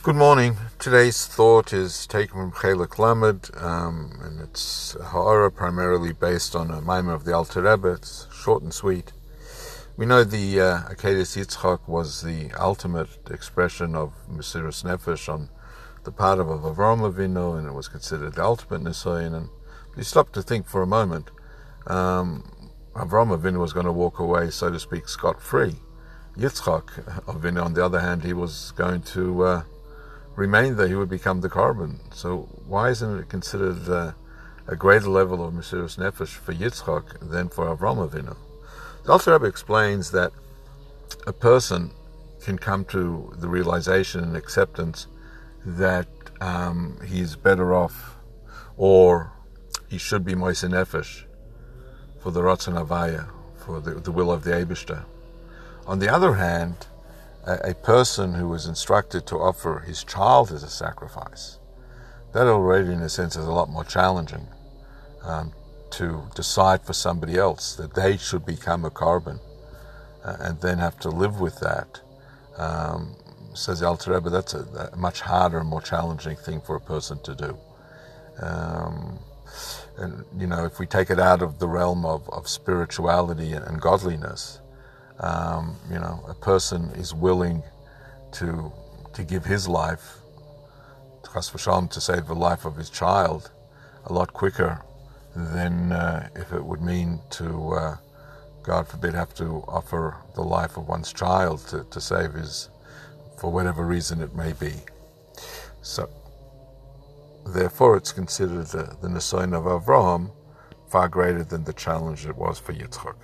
Good morning. Today's thought is taken from Chelek Lamed, um, and it's a Ha'ara primarily based on a mimer of the Alter Rebbe. It's short and sweet. We know the uh, Akedah Yitzchak was the ultimate expression of Mesiris Nefesh on the part of Avram Avinu, and it was considered the ultimate Nisayon. And you stop to think for a moment, um, Avram Avinu was going to walk away, so to speak, scot-free. Yitzchak Avinu, on the other hand, he was going to uh, remain there, he would become the korban. So why isn't it considered uh, a greater level of Mesiris Nefesh for Yitzchak than for Avram Avinu? The Alter Rebbe explains that a person can come to the realization and acceptance that um, he's better off or he should be Moise Nefesh for the Ratzon Avaya, for the, the will of the Abishter. On the other hand, a, a person who was instructed to offer his child as a sacrifice, that already, in a sense, is a lot more challenging um, to decide for somebody else that they should become a korban uh, and then have to live with that. Um, says Alter Rebbe, that's a, a, much harder and more challenging thing for a person to do. Um, and you know, if we take it out of the realm of, of spirituality and godliness, um, you know, a person is willing to to give his life, to save the life of his child, a lot quicker than uh, if it would mean to, uh, God forbid, have to offer the life of one's child to, to save his, for whatever reason it may be. So, therefore, it's considered the, the of Avraham far greater than the challenge it was for Yitzchak.